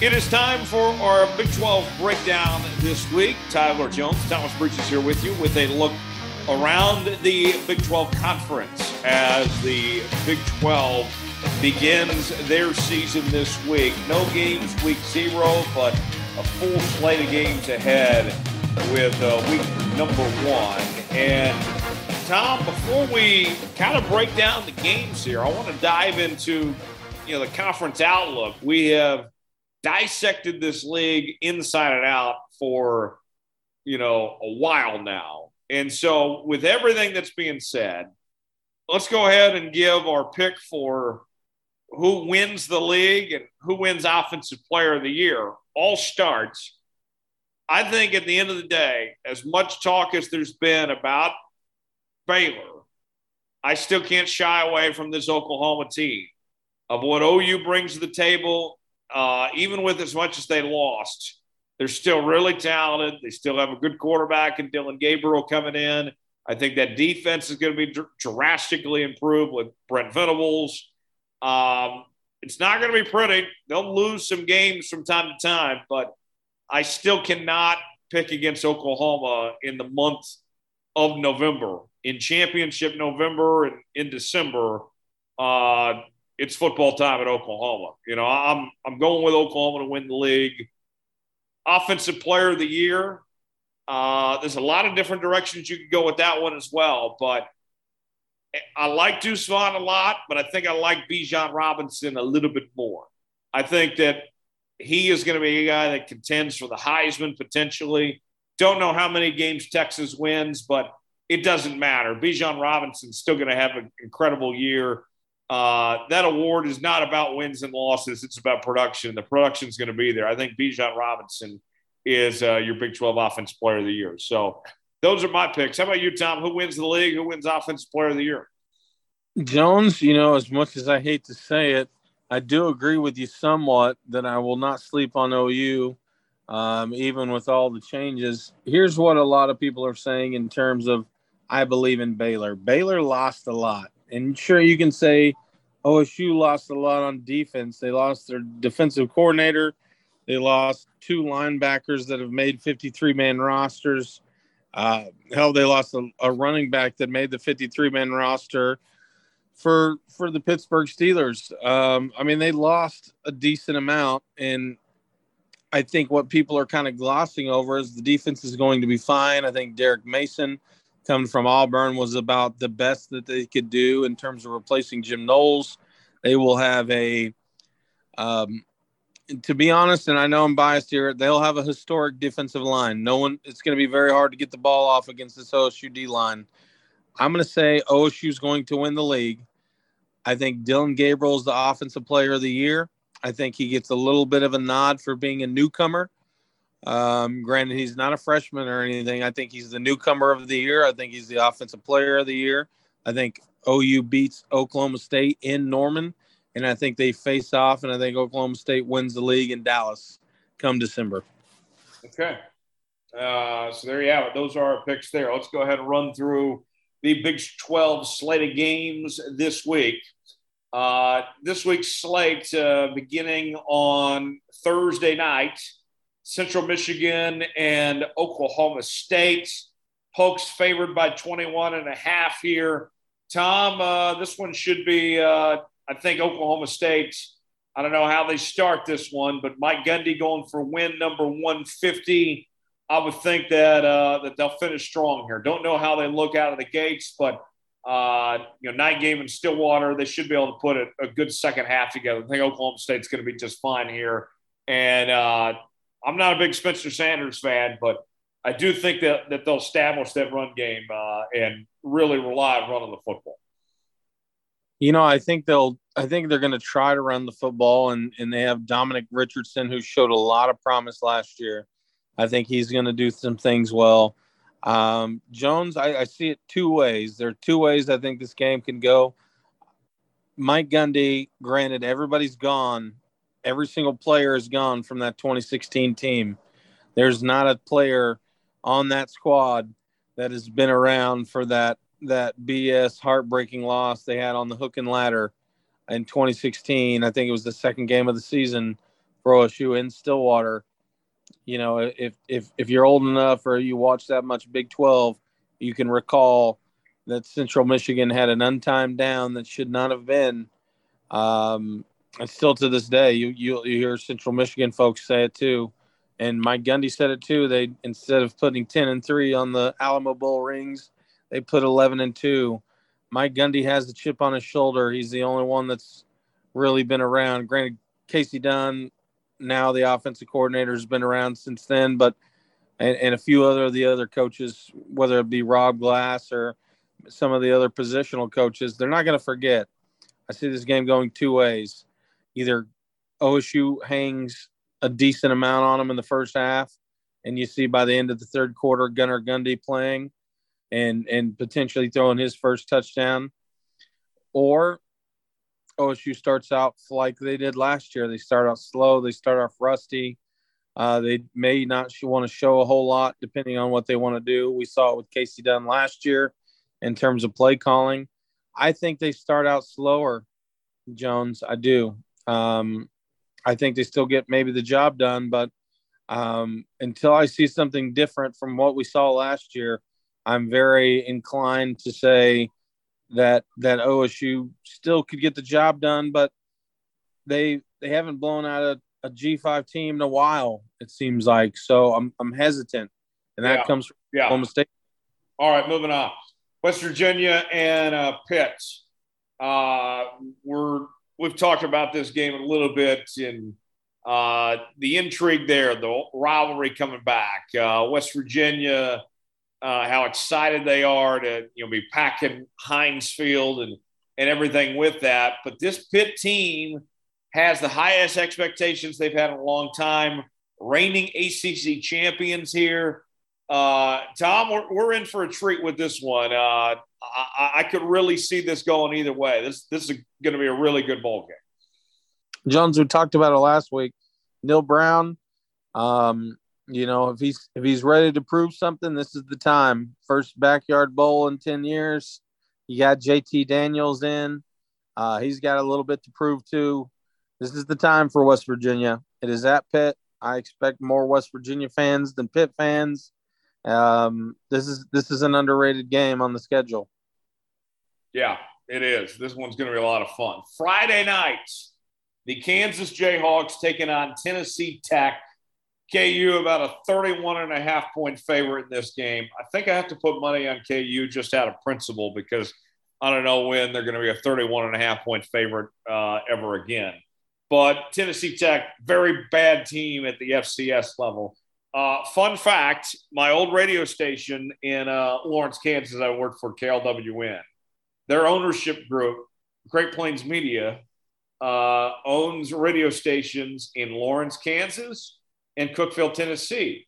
It is time for our Big 12 breakdown this week. Tyler Jones, Thomas Bridges here with you with a look around the Big 12 conference as the Big 12 begins their season this week. No games week zero, but a full slate of games ahead with uh, week number one. And Tom, before we kind of break down the games here, I want to dive into you know the conference outlook. We have dissected this league inside and out for you know a while now. And so with everything that's being said, let's go ahead and give our pick for who wins the league and who wins offensive player of the year. All starts I think at the end of the day, as much talk as there's been about Baylor, I still can't shy away from this Oklahoma team of what OU brings to the table uh, even with as much as they lost, they're still really talented. They still have a good quarterback in Dillon Gabriel coming in. I think that defense is going to be dr- drastically improved with Brent Venables. Um, it's not going to be pretty. They'll lose some games from time to time, but I still cannot pick against Oklahoma in the month of November. In championship November and in December, uh, it's football time at Oklahoma. You know, I'm I'm going with Oklahoma to win the league. Offensive player of the year. Uh, there's a lot of different directions you could go with that one as well, but I like Vaughn a lot, but I think I like Bijan Robinson a little bit more. I think that he is going to be a guy that contends for the Heisman potentially. Don't know how many games Texas wins, but it doesn't matter. Bijan Robinson's still going to have an incredible year. Uh, that award is not about wins and losses. It's about production. The production is going to be there. I think Bijan Robinson is uh, your Big 12 Offense Player of the Year. So those are my picks. How about you, Tom? Who wins the league? Who wins Offensive Player of the Year? Jones, you know, as much as I hate to say it, I do agree with you somewhat that I will not sleep on OU, um, even with all the changes. Here's what a lot of people are saying in terms of I believe in Baylor. Baylor lost a lot. And sure, you can say OSU lost a lot on defense. They lost their defensive coordinator. They lost two linebackers that have made 53 man rosters. Uh, hell, they lost a, a, running back that made the 53 man roster for for the Pittsburgh Steelers. Um, I mean, they lost a decent amount, and I think what people are kind of glossing over is the defense is going to be fine. I think Derek Mason coming from Auburn was about the best that they could do in terms of replacing Jim Knowles. They will have a, um, to be honest, and I know I'm biased here, they'll have a historic defensive line. No one, it's going to be very hard to get the ball off against this OSU D line. I'm going to say OSU is going to win the league. I think Dillon Gabriel is the offensive player of the year. I think he gets a little bit of a nod for being a newcomer. Um, granted, he's not a freshman or anything. I think he's the newcomer of the year. I think he's the offensive player of the year. I think OU beats Oklahoma State in Norman, and I think they face off, and I think Oklahoma State wins the league in Dallas come December. Okay. Uh, so there you have it. Those are our picks there. Let's go ahead and run through the Big 12 slate of games this week. Uh, this week's slate uh, beginning on Thursday night – Central Michigan and Oklahoma State. Pokes favored by 21 and a half here. Tom, uh, this one should be, uh, I think, Oklahoma State. I don't know how they start this one, but Mike Gundy going for win number 150. I would think that uh, that they'll finish strong here. Don't know how they look out of the gates, but uh, you know, night game in Stillwater, they should be able to put a, a good second half together. I think Oklahoma State's going to be just fine here. And uh, I'm not a big Spencer Sanders fan, but I do think that, that they'll establish that run game uh, and really rely on running the football. You know, I think they'll. I think they're going to try to run the football, and and they have Dominic Richardson, who showed a lot of promise last year. I think he's going to do some things well. Um, Jones, I, I see it two ways. There are two ways I think this game can go. Mike Gundy, granted, everybody's gone every single player is gone from that 2016 team. There's not a player on that squad that has been around for that that BS heartbreaking loss they had on the hook and ladder in 2016. I think it was the second game of the season for OSU in Stillwater. You know, if if if you're old enough or you watch that much Big 12, you can recall that Central Michigan had an untimed down that should not have been. Um, and still to this day, you, you you hear Central Michigan folks say it too, and Mike Gundy said it too. They instead of putting ten and three on the Alamo Bowl rings, they put eleven and two. Mike Gundy has the chip on his shoulder. He's the only one that's really been around. Granted, Kasey Dunn, now the offensive coordinator, has been around since then, but and, and a few other of the other coaches, whether it be Rob Glass or some of the other positional coaches, they're not going to forget. I see this game going two ways. Either OSU hangs a decent amount on them in the first half, and you see by the end of the third quarter Gunnar Gundy playing and and potentially throwing his first touchdown, or OSU starts out like they did last year. They start out slow. They start off rusty. Uh, they may not want to show a whole lot depending on what they want to do. We saw it with Kasey Dunn last year in terms of play calling. I think they start out slower, Jones. I do. Um, I think they still get maybe the job done, but um, until I see something different from what we saw last year, I'm very inclined to say that that OSU still could get the job done, but they they haven't blown out a, a G5 team in a while. It seems like so. I'm I'm hesitant, and that yeah. comes from yeah. Oklahoma State. All right, moving on. West Virginia and uh, Pitt. Uh, we're we've talked about this game a little bit and uh, the intrigue there, the rivalry coming back. Uh, West Virginia, uh, how excited they are to you know be packing Heinz Field and and everything with that. But this Pitt team has the highest expectations they've had in a long time. Reigning ACC champions here. Uh, Tom, we're, we're in for a treat with this one. Uh, I, I could really see this going either way. This this is going to be a really good bowl game. Jones, we talked about it last week. Neal Brown, um, you know, if he's if he's ready to prove something, this is the time. First backyard bowl in ten years. You got JT Daniels in. Uh, he's got a little bit to prove too. This is the time for West Virginia. It is at Pitt. I expect more West Virginia fans than Pitt fans. Um, this is this is an underrated game on the schedule. Yeah, it is. This one's going to be a lot of fun. Friday night, the Kansas Jayhawks taking on Tennessee Tech. KU about a 31 and a half point favorite in this game. I think I have to put money on KU just out of principle because I don't know when they're going to be a 31 and a half point favorite uh, ever again. But Tennessee Tech, very bad team at the FCS level. Uh, fun fact my old radio station in uh, Lawrence, Kansas, I worked for KLWN. Their ownership group, Great Plains Media, uh, owns radio stations in Lawrence, Kansas, and Cookeville, Tennessee,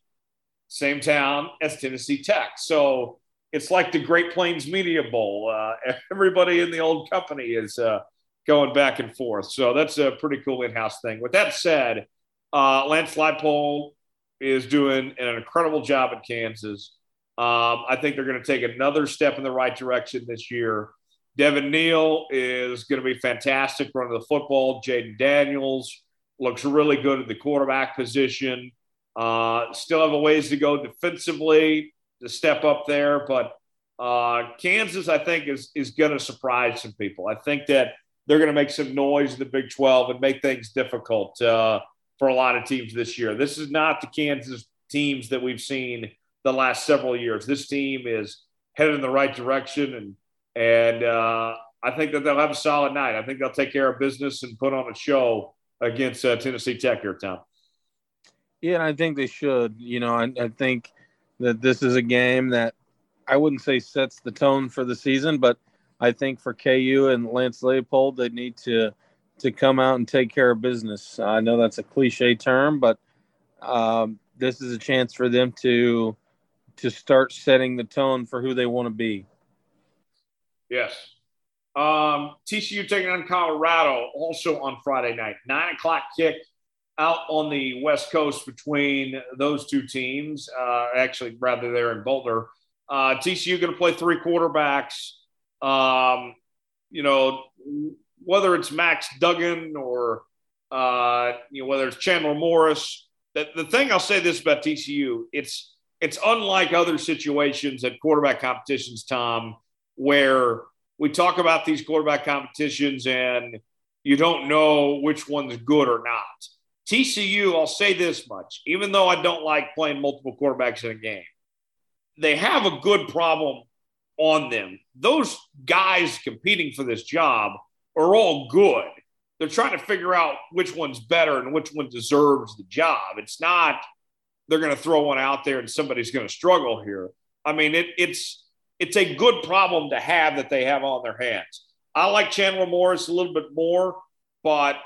same town as Tennessee Tech. So it's like the Great Plains Media Bowl. Uh, everybody in the old company is uh, going back and forth. So that's a pretty cool in house thing. With that said, uh, Lance Leipold is doing an incredible job in Kansas. Um, I think they're going to take another step in the right direction this year. Devin Neal is going to be fantastic running the football. Jalon Daniels looks really good at the quarterback position. Uh, still have a ways to go defensively to step up there, but uh, Kansas, I think, is is going to surprise some people. I think that they're going to make some noise in the Big 12 and make things difficult. Uh, for a lot of teams this year. This is not the Kansas teams that we've seen the last several years. This team is headed in the right direction, and and uh, I think that they'll have a solid night. I think they'll take care of business and put on a show against uh, Tennessee Tech here, Tom. Yeah, and I think they should. You know, I, I think that this is a game that I wouldn't say sets the tone for the season, but I think for KU and Lance Leipold, they need to – to come out and take care of business. I know that's a cliche term, but um, this is a chance for them to to start setting the tone for who they want to be. Yes. Um, TCU taking on Colorado also on Friday night, nine o'clock kick out on the West Coast between those two teams. Uh, actually, rather there in Boulder. Uh, TCU going to play three quarterbacks. Um, you know, whether it's Max Duggan or Uh, you know, whether it's Chandler Morris. The, the thing I'll say this about TCU, it's it's unlike other situations at quarterback competitions, Tom, where we talk about these quarterback competitions and you don't know which one's good or not. TCU, I'll say this much, even though I don't like playing multiple quarterbacks in a game, they have a good problem on them. Those guys competing for this job are all good. They're trying to figure out which one's better and which one deserves the job. It's not they're going to throw one out there and somebody's going to struggle here. I mean, it, it's it's a good problem to have that they have on their hands. I like Chandler Morris a little bit more, but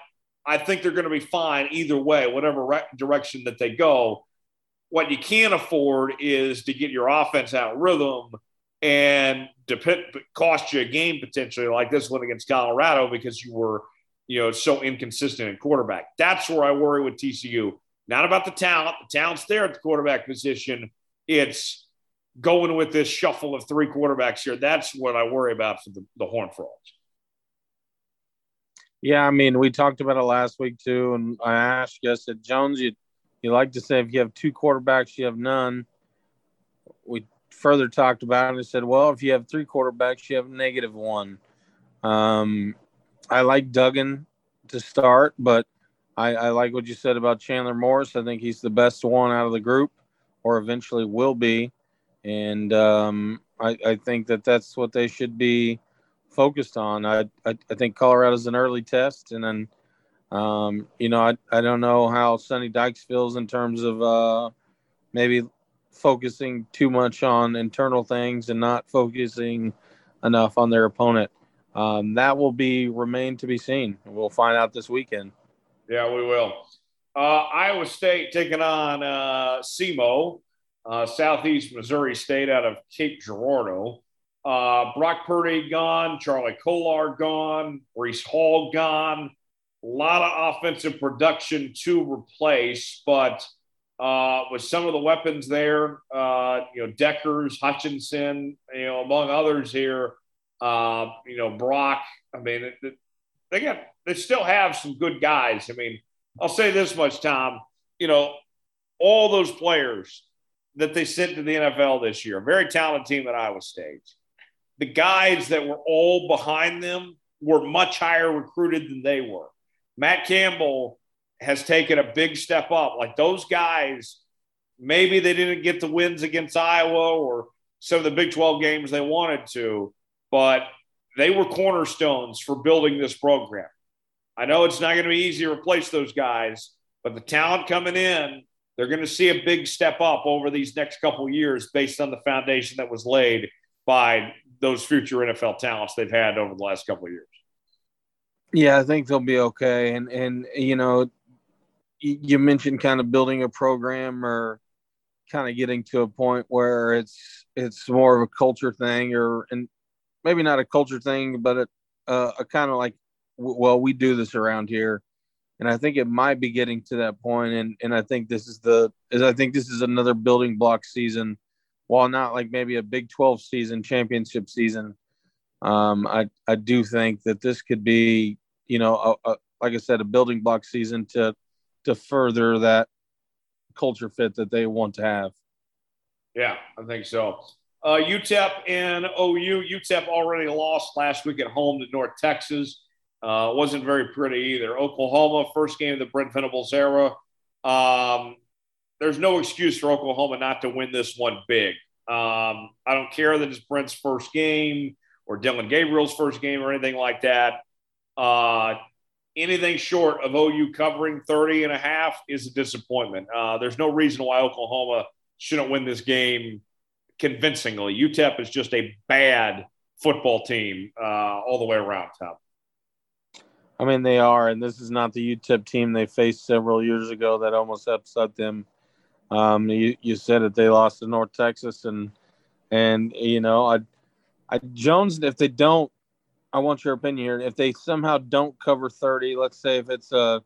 I think they're going to be fine either way, whatever re- direction that they go. What you can't afford is to get your offense out of rhythm and depend, cost you a game potentially like this one against Colorado because you were, you know, so inconsistent in quarterback. That's where I worry with TCU. Not about the talent. The talent's there at the quarterback position. It's going with this shuffle of three quarterbacks here. That's what I worry about for the, the Horn Frogs. Yeah, I mean, we talked about it last week too, and I asked you, I said, Jones, you you like to say if you have two quarterbacks, you have none. Further talked about it and said, well, if you have three quarterbacks, you have negative one. Um, I like Duggan to start, but I, I like what you said about Chandler Morris. I think he's the best one out of the group, or eventually will be, and um, I, I think that that's what they should be focused on. I, I, I think Colorado's an early test, and then um, you know I, I don't know how Sonny Dykes feels in terms of uh, maybe focusing too much on internal things and not focusing enough on their opponent. Um, that will be remain to be seen. We'll find out this weekend. Yeah, we will. Uh, Iowa State taking on uh, SEMO, uh, Southeast Missouri State out of Cape Girardeau. Uh, Brock Purdy gone, Charlie Kolar gone, Breece Hall gone. A lot of offensive production to replace, but uh, with some of the weapons there, uh, you know, Dekkers, Hutchinson, you know, among others here, uh, you know, Brock. I mean, it, it, they got they still have some good guys. I mean, I'll say this much, Tom. You know, all those players that they sent to the NFL this year, very talented team at Iowa State the guys that were all behind them were much higher recruited than they were. Matt Campbell has taken a big step up. Like those guys, maybe they didn't get the wins against Iowa or some of the Big 12 games they wanted to, but they were cornerstones for building this program. I know it's not going to be easy to replace those guys, but the talent coming in, they're going to see a big step up over these next couple years based on the foundation that was laid by those future NFL talents they've had over the last couple of years. Yeah, I think they'll be okay. And and you know, you mentioned kind of building a program or kind of getting to a point where it's it's more of a culture thing or and maybe not a culture thing, but a, kind of like well, we do this around here. And I think it might be getting to that point, and and I think this is the is I think this is another building block season while not like maybe a Big 12 season, championship season, um, I, I do think that this could be, you know, a, a, like I said, a building block season to to further that culture fit that they want to have. Yeah, I think so. Uh, UTEP and OU. UTEP already lost last week at home to North Texas. Uh, wasn't very pretty either. Oklahoma, first game of the Brent Venables era. Um, there's no excuse for Oklahoma not to win this one big. Um, I don't care that it's Brent's first game or Dillon Gabriel's first game or anything like that. Uh, anything short of OU covering 30 and a half is a disappointment. Uh, there's no reason why Oklahoma shouldn't win this game convincingly. UTEP is just a bad football team uh, all the way around, Tom. I mean, they are, and this is not the UTEP team they faced several years ago that almost upset them um, you, you said that they lost to North Texas, and and you know, I, I Jones, if they don't, I want your opinion here. If they somehow don't cover thirty, let's say if it's a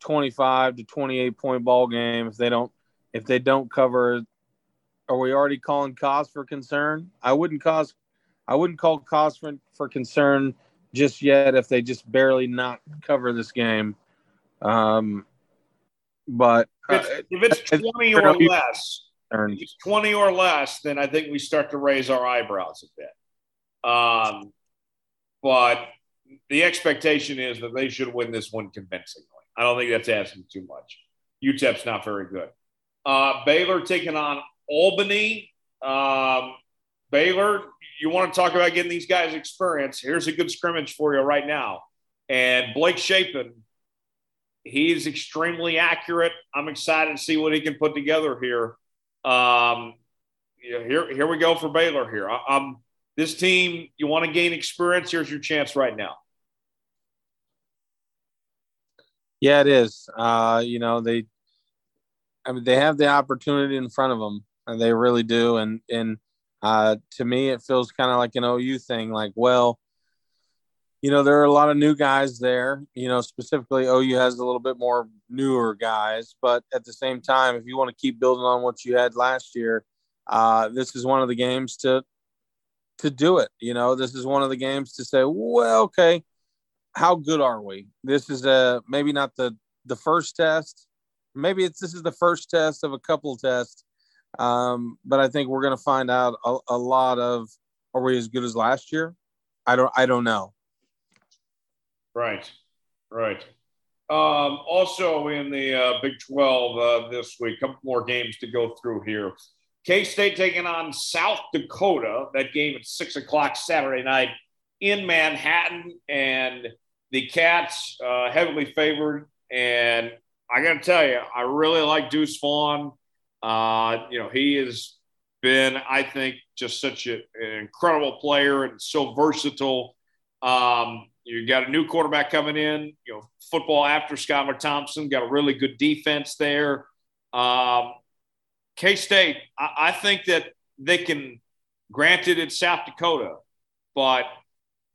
twenty-five to twenty-eight point ball game, if they don't, if they don't cover, are we already calling cause for concern? I wouldn't cause, I wouldn't call cause for, for concern just yet if they just barely not cover this game. Um, but if it's, if it's uh, 20 or less, if it's 20 or less, then I think we start to raise our eyebrows a bit. Um, but the expectation is that they should win this one convincingly. I don't think that's asking too much. UTEP's not very good. Uh, Baylor taking on Albany. Um, Baylor, you want to talk about getting these guys experience. Here's a good scrimmage for you right now. And Blake Shapen, he's extremely accurate. I'm excited to see what he can put together here. Um, here, here we go for Baylor here. I, I'm this team. You want to gain experience? Here's your chance right now. Yeah, it is. Uh, you know, they, I mean, they have the opportunity in front of them, and they really do. And and uh, to me, it feels kind of like an OU thing. Like, well, you know, there are a lot of new guys there. You know, specifically OU has a little bit more newer guys, but at the same time, if you want to keep building on what you had last year, uh, this is one of the games to to do it. You know, this is one of the games to say, well, okay, how good are we? This is a maybe not the the first test. Maybe it's this is the first test of a couple tests. Um, but I think we're going to find out a, a lot of are we as good as last year? I don't I don't know. Right, right. Um, also in the uh, Big 12 uh, this week, a couple more games to go through here. K State taking on South Dakota. That game at six o'clock Saturday night in Manhattan, and the Cats uh, heavily favored. And I got to tell you, I really like Deuce Vaughn. Uh, you know, he has been, I think, just such a, an incredible player and so versatile. Um, you got a new quarterback coming in, you know, football after Skylar Thompson, got a really good defense there. Um, K State, I, I, think that they can, granted, it's South Dakota, but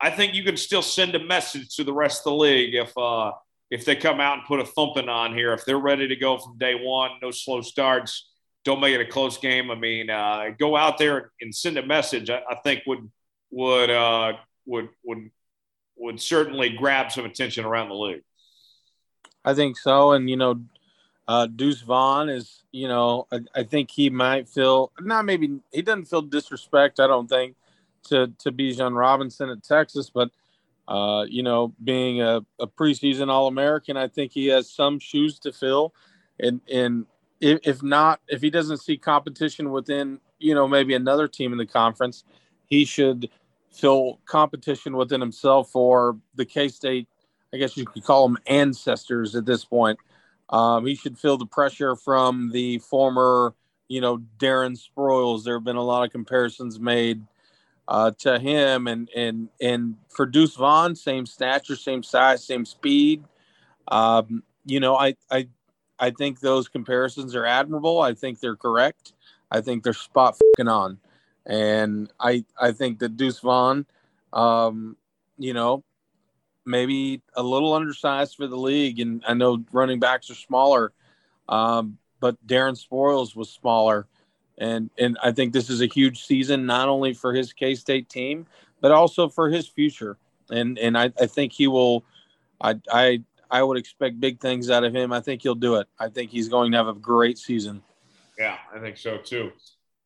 I think you can still send a message to the rest of the league if, uh, if they come out and put a thumping on here, if they're ready to go from day one, no slow starts, don't make it a close game. I mean, uh, go out there and send a message. I, I think would would uh, would would would certainly grab some attention around the league. I think so, and you know, uh, Deuce Vaughn is, you know, I, I, think he might feel not maybe he doesn't feel disrespect. I don't think to to Bijan Robinson at Texas, but uh, you know, being a, a preseason All American, I think he has some shoes to fill, and and if, not, if he doesn't see competition within, you know, maybe another team in the conference, he should feel competition within himself for the K State, I guess you could call them ancestors at this point. Um, he should feel the pressure from the former, you know, Darren Sproles. There have been a lot of comparisons made uh, to him, and and and for Deuce Vaughn, same stature, same size, same speed. Um, you know, I I I think those comparisons are admirable. I think they're correct. I think they're spot fucking on and I I think that Deuce Vaughn, um, you know, maybe a little undersized for the league, and I know running backs are smaller, um, but Darren Sproles was smaller, and and I think this is a huge season not only for his K State team but also for his future, and and I, I think he will, I I I would expect big things out of him. I think he'll do it. I think he's going to have a great season. Yeah, I think so too.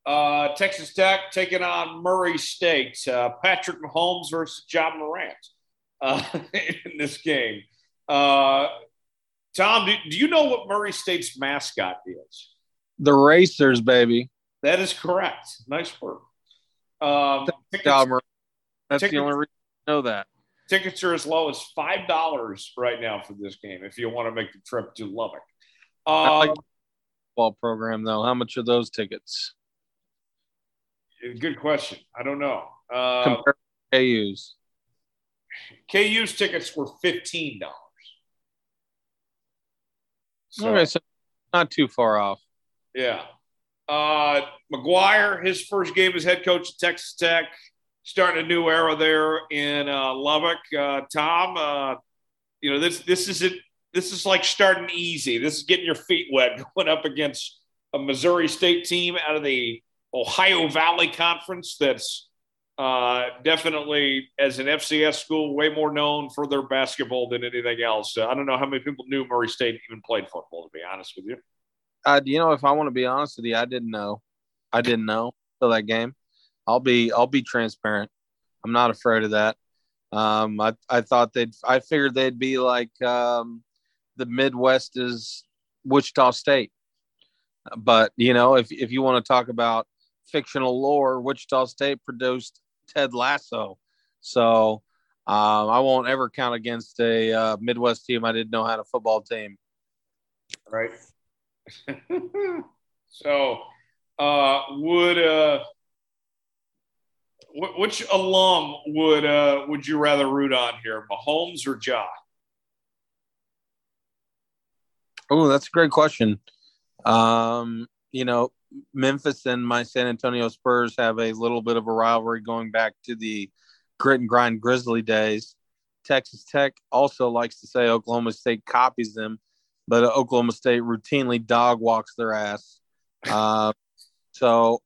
Uh, Texas Tech taking on Murray State. Uh, Patrick Mahomes versus Ja Morant uh, in this game. Uh, Tom, do, do, you know what Murray State's mascot is? The Racers, baby. That is correct. Nice work. Um, tickets, That's tickets, the only reason I know that. Tickets are as low as five dollars right now for this game if you want to make the trip to Lubbock. Uh, like ball program though. How much are those tickets? Good question. I don't know. Uh, KU's. KU's tickets were fifteen dollars. So, okay, so not too far off. Yeah. Uh, McGuire, his first game as head coach at Texas Tech, starting a new era there in uh, Lubbock. Uh, Tom, uh, you know this this is it. This is like starting easy. This is getting your feet wet, going up against a Missouri State team out of the Ohio Valley Conference that's Uh, definitely, as an FCS school, way more known for their basketball than anything else. Uh, I don't know how many people knew Murray State even played football. To be honest with you, uh, you know, if I want to be honest with you, I didn't know. I didn't know till that game. I'll be I'll be transparent. I'm not afraid of that. Um, I I thought they'd I figured they'd be like um, the Midwest is Wichita State. But you know, if if you want to talk about fictional lore, Wichita State produced Ted Lasso, so um, I won't ever count against a uh, Midwest team I didn't know had a football team. Right. so, uh, would uh, which alum would uh, would you rather root on here, Mahomes or Ja? Oh, that's a great question. Um, you know, Memphis and my San Antonio Spurs have a little bit of a rivalry going back to the grit and grind Grizzly days. Texas Tech also likes to say Oklahoma State copies them, but Oklahoma State routinely dog walks their ass. Uh, so,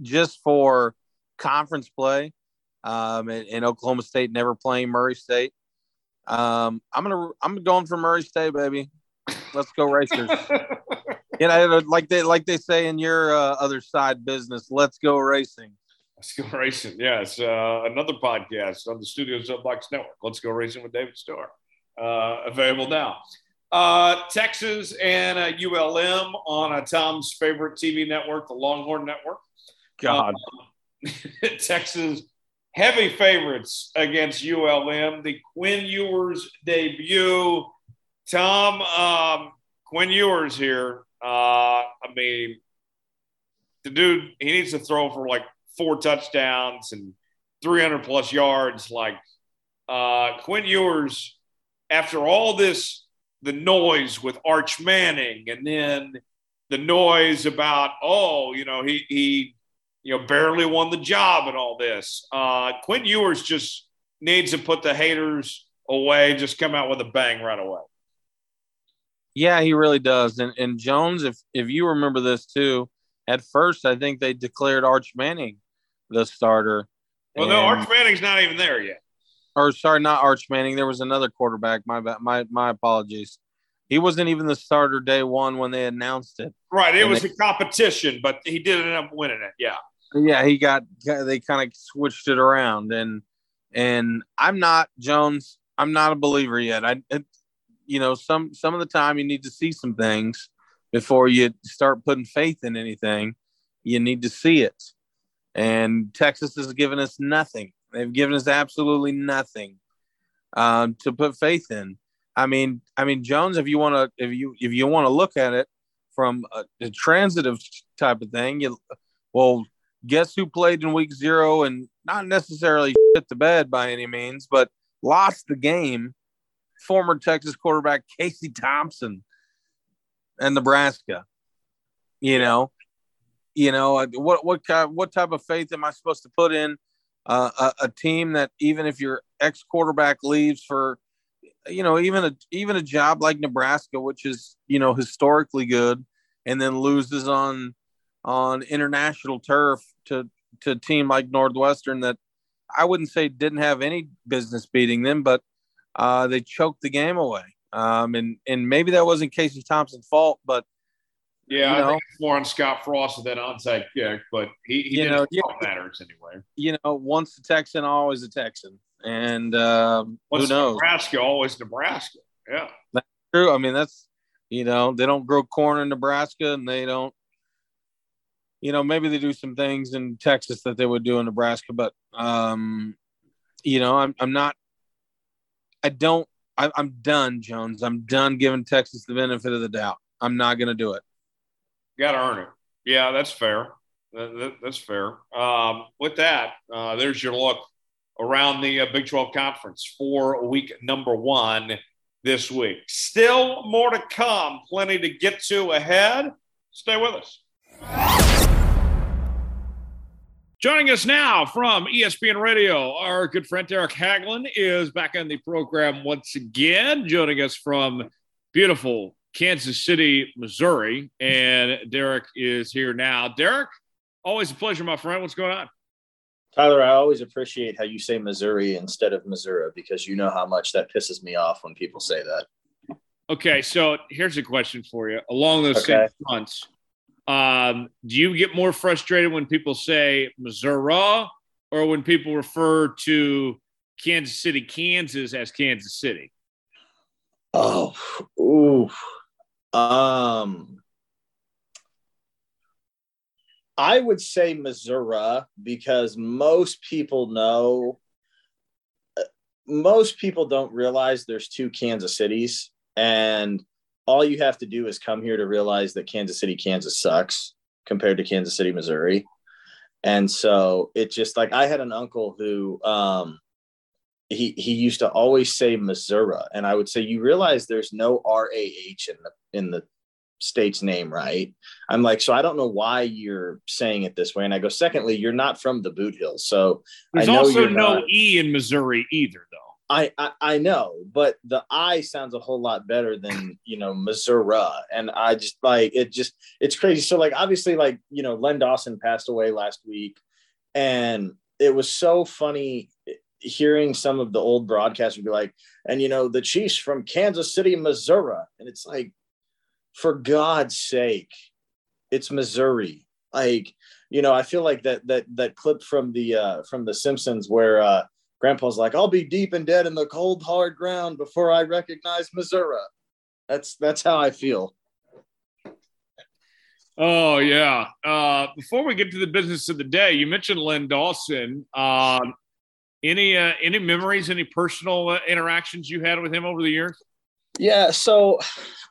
just for conference play, um, and, and, Oklahoma State never playing Murray State, um, I'm gonna I'm going for Murray State, baby. Let's go Racers. you know, like they like they say in your uh, other side business, let's go racing. Let's go racing. Yes, uh, another podcast on the Studios of Bucks Network. Let's go racing with David Starr. Uh, available now. Uh, Texas and ULM on a Tom's favorite TV network, the Longhorn Network. God, uh, Texas heavy favorites against ULM. The Quinn Ewers debut. Tom, um, Quinn Ewers here uh, I mean, the dude, he needs to throw for like four touchdowns and 300 plus yards. Like uh, Quinn Ewers, after all this, the noise with Arch Manning, and then the noise about, oh, you know, he, he, you know, barely won the job and all this. Uh, Quinn Ewers just needs to put the haters away, just come out with a bang right away. Yeah, he really does. And and Jones, if if you remember this too, at first I think they declared Arch Manning the starter. Well, and, no, Arch Manning's not even there yet. Or sorry, not Arch Manning. There was another quarterback. My my my apologies. He wasn't even the starter day one when they announced it. Right, it and was they, a competition, but he did end up winning it. Yeah. Yeah, he got. They kind of switched it around, and and I'm not Jones. I'm not a believer yet. I you know, some some of the time you need to see some things before you start putting faith in anything. You need to see it. And Texas has given us nothing. They've given us absolutely nothing um, to put faith in. I mean, I mean, Jones, if you want to, if you if you want to look at it from a, a transitive type of thing, you well, guess who played in week zero and not necessarily shit the bed by any means, but lost the game former Texas quarterback Casey Thompson and Nebraska. You know, you know what what kind what type of faith am I supposed to put in uh, a, a team that even if your ex quarterback leaves for you know even a even a job like Nebraska, which is you know historically good, and then loses on on international turf to to a team like Northwestern that I wouldn't say didn't have any business beating them, but uh, they choked the game away. Um, and and maybe that wasn't Casey Thompson's fault, but yeah, you know, I think it's more on Scott Frost than onside kick, but he, he you know yeah, matters anyway. You know, once a Texan, always a Texan, and um, who knows? Nebraska, always Nebraska. Yeah, that's true. I mean, that's you know, they don't grow corn in Nebraska, and they don't. You know, maybe they do some things in Texas that they would do in Nebraska, but um, you know, I'm I'm not I don't. I, I'm done, Jones. I'm done giving Texas the benefit of the doubt. I'm not going to do it. Got to earn it. Yeah, that's fair. That, that, that's fair. Um, with that, uh, there's your look around the uh, Big 12 conference for week number one this week. Still more to come. Plenty to get to ahead. Stay with us. Joining us now from ESPN Radio, our good friend Derek Haglund is back on the program once again, joining us from beautiful Kansas City, Missouri. And Derek is here now. Derek, always a pleasure, my friend. What's going on? Tyler, I always appreciate how you say Missouri instead of Missouri because you know how much that pisses me off when people say that. Okay, so here's a question for you. Along those okay. same fronts, um, do you get more frustrated when people say Missouri or when people refer to Kansas City, Kansas as Kansas City? Oh, ooh. Um, I would say Missouri because most people know, uh, most people don't realize there's two Kansas Cities. And all you have to do is come here to realize that Kansas City, Kansas sucks compared to Kansas City, Missouri. And so it just like I had an uncle who um he he used to always say Missouri. And I would say, you realize there's no R-A-H in the in the state's name, right? I'm like, so I don't know why you're saying it this way. And I go, secondly, you're not from the Boot Hills. So there's also no not, E in Missouri either, though. I, I, know, but the I sounds a whole lot better than you know Missouri, and I just like it. Just it's crazy. So like obviously like you know Len Dawson passed away last week, and it was so funny hearing some of the old broadcasters be like, and you know the Chiefs from Kansas City, Missouri, and it's like, for God's sake, it's Missouri. Like you know, I feel like that that that clip from the uh, from the Simpsons where. uh grandpa's like i'll be deep and dead in the cold hard ground before i recognize missouri. That's that's how i feel. Oh yeah. Uh, before we get to the business of the day you mentioned Len dawson. Um, any uh, any memories any personal uh, interactions you had with him over the years yeah, so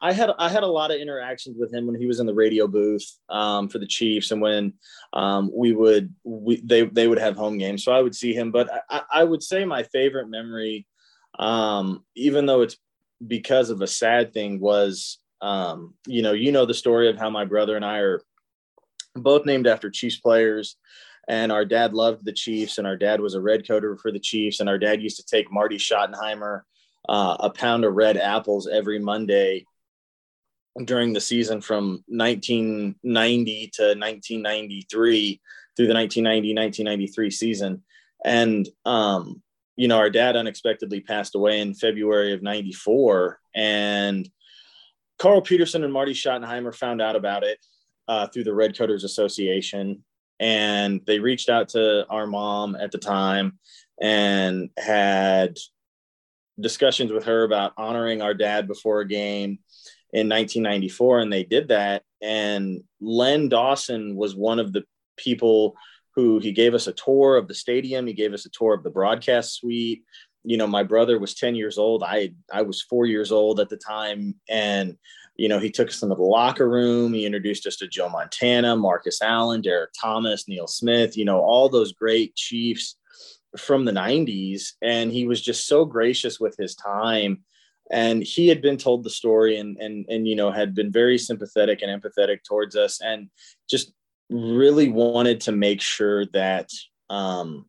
I had I had a lot of interactions with him when he was in the radio booth um, for the Chiefs, and when um, we would we, they they would have home games, so I would see him. But I, I would say my favorite memory, um, even though it's because of a sad thing, was um, you know you know the story of how my brother and I are both named after Chiefs players. And our dad loved the Chiefs, and our dad was a Red Coater for the Chiefs. And our dad used to take Marty Schottenheimer uh, a pound of red apples every Monday during the season from 1990 to 1993 through the 1990 1993 season. And um, you know our dad unexpectedly passed away in february of 94 and carl peterson and marty schottenheimer found out about it uh, through the Red Coaters association. And they reached out to our mom at the time and had discussions with her about honoring our dad before a game in 1994 and they did that. And len dawson was one of the people who he gave us a tour of the stadium. He gave us a tour of the broadcast suite. You know my brother was 10 years old. I i was 4 years old at the time. And you know he took us into the locker room. He introduced us to joe montana marcus allen derrick thomas neil smith you know all those great chiefs from the 90s and he was just so gracious with his time. And he had been told the story and and and you know had been very sympathetic and empathetic towards us and just really wanted to make sure that um,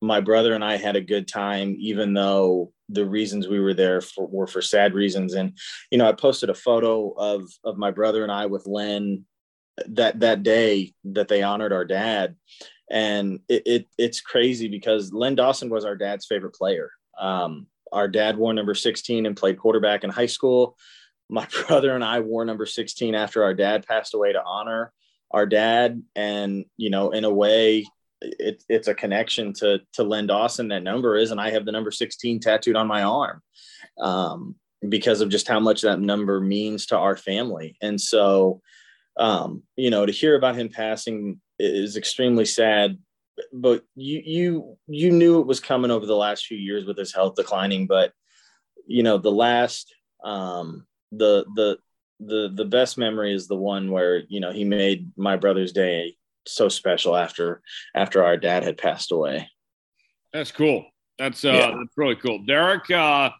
my brother and I had a good time even though the reasons we were there for, were for sad reasons. And you know I posted a photo of of my brother and I with Len that that day that they honored our dad and it, it, it's crazy because Len Dawson was our dad's favorite player. Um, our dad wore number 16 and played quarterback in high school. My brother and I wore number 16 after our dad passed away to honor our dad. And, you know, in a way, it, it's a connection to, to Len Dawson. That number is, and I have the number 16 tattooed on my arm um, because of just how much that number means to our family. And so, um, you know, to hear about him passing is extremely sad. But you you you knew it was coming over the last few years with his health declining. But you know, the last um, the the the the best memory is the one where you know he made my brother's day so special after after our dad had passed away. That's cool. That's uh, yeah. that's really cool, Derek. Uh,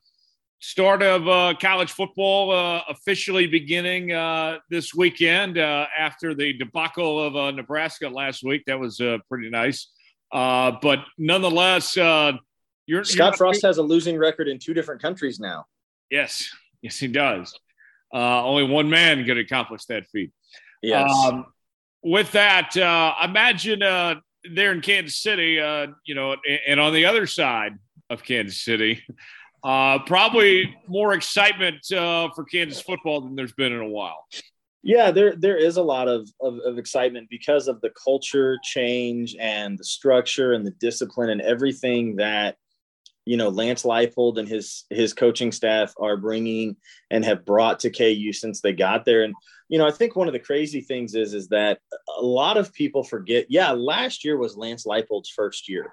start of uh, college football uh, officially beginning uh, this weekend uh, after the debacle of uh, Nebraska last week. That was uh, pretty nice. but nonetheless, you're, Scott you're Frost has a losing record in two different countries now. Yes, yes, he does. only one man could accomplish that feat. Yes. Um, with that, imagine there in Kansas City, uh, you know, and, and on the other side of Kansas City, uh, probably more excitement uh, for Kansas football than there's been in a while. Yeah, there there is a lot of, of, of excitement because of the culture change and the structure and the discipline and everything that you know Lance Leipold and his his coaching staff are bringing and have brought to KU since they got there. And you know, I think one of the crazy things is is that a lot of people forget. Yeah, last year was Lance Leipold's first year.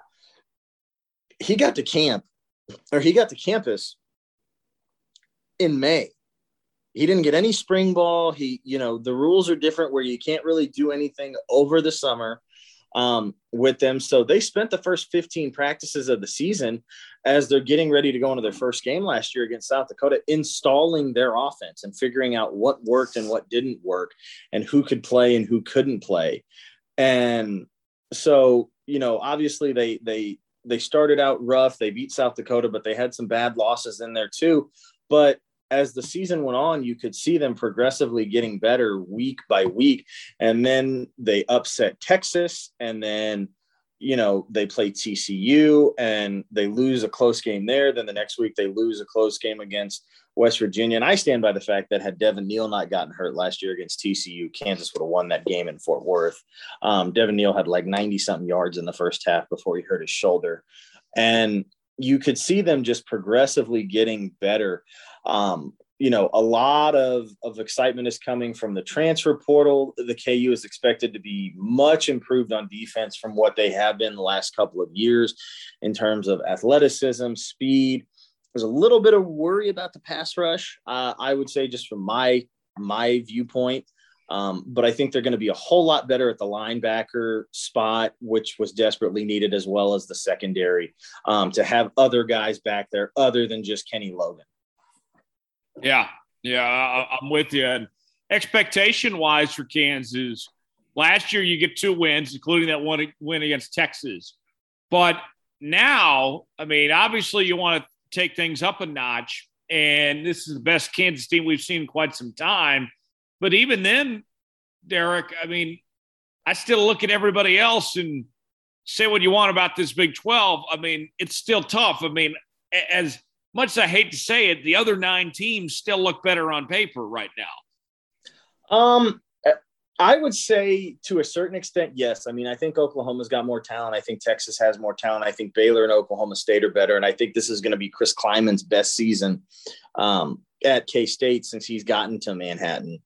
He got to camp or he got to campus in May. He didn't get any spring ball. He, you know, the rules are different where you can't really do anything over the summer um, with them. So they spent the first 15 practices of the season as they're getting ready to go into their first game last year against South Dakota, installing their offense and figuring out what worked and what didn't work and who could play and who couldn't play. And so, you know, obviously they, they, they started out rough. They beat South Dakota, but they had some bad losses in there too. But as the season went on, you could see them progressively getting better week by week. And then they upset Texas, and then you know they play TCU and they lose a close game there. Then the next week they lose a close game against West Virginia. And I stand by the fact that had Devin Neal not gotten hurt last year against TCU, Kansas would have won that game in Fort Worth. Um, Devin Neal had like 90 something yards in the first half before he hurt his shoulder. And you could see them just progressively getting better. Um, you know, a lot of, of excitement is coming from the transfer portal. The KU is expected to be much improved on defense from what they have been the last couple of years in terms of athleticism, speed, there's a little bit of worry about the pass rush. Uh, I would say just from my my viewpoint. Um, but I think they're going to be a whole lot better at the linebacker spot, which was desperately needed, as well as the secondary um, to have other guys back there other than just Kenny Logan. Yeah, yeah, I, I'm with you. And expectation wise for Kansas, last year you get two wins, including that one win against Texas. But now, I mean, obviously you want to take things up a notch. And this is the best Kansas team we've seen in quite some time. But even then, Derek, I mean, I still look at everybody else and say what you want about this Big 12. I mean, it's still tough. I mean, as much as I hate to say it, the other nine teams still look better on paper right now. Um, I would say to a certain extent, yes. I mean, I think Oklahoma's got more talent. I think Texas has more talent. I think Baylor and Oklahoma State are better. And I think this is going to be Chris Klieman's best season um, at K State since he's gotten to Manhattan.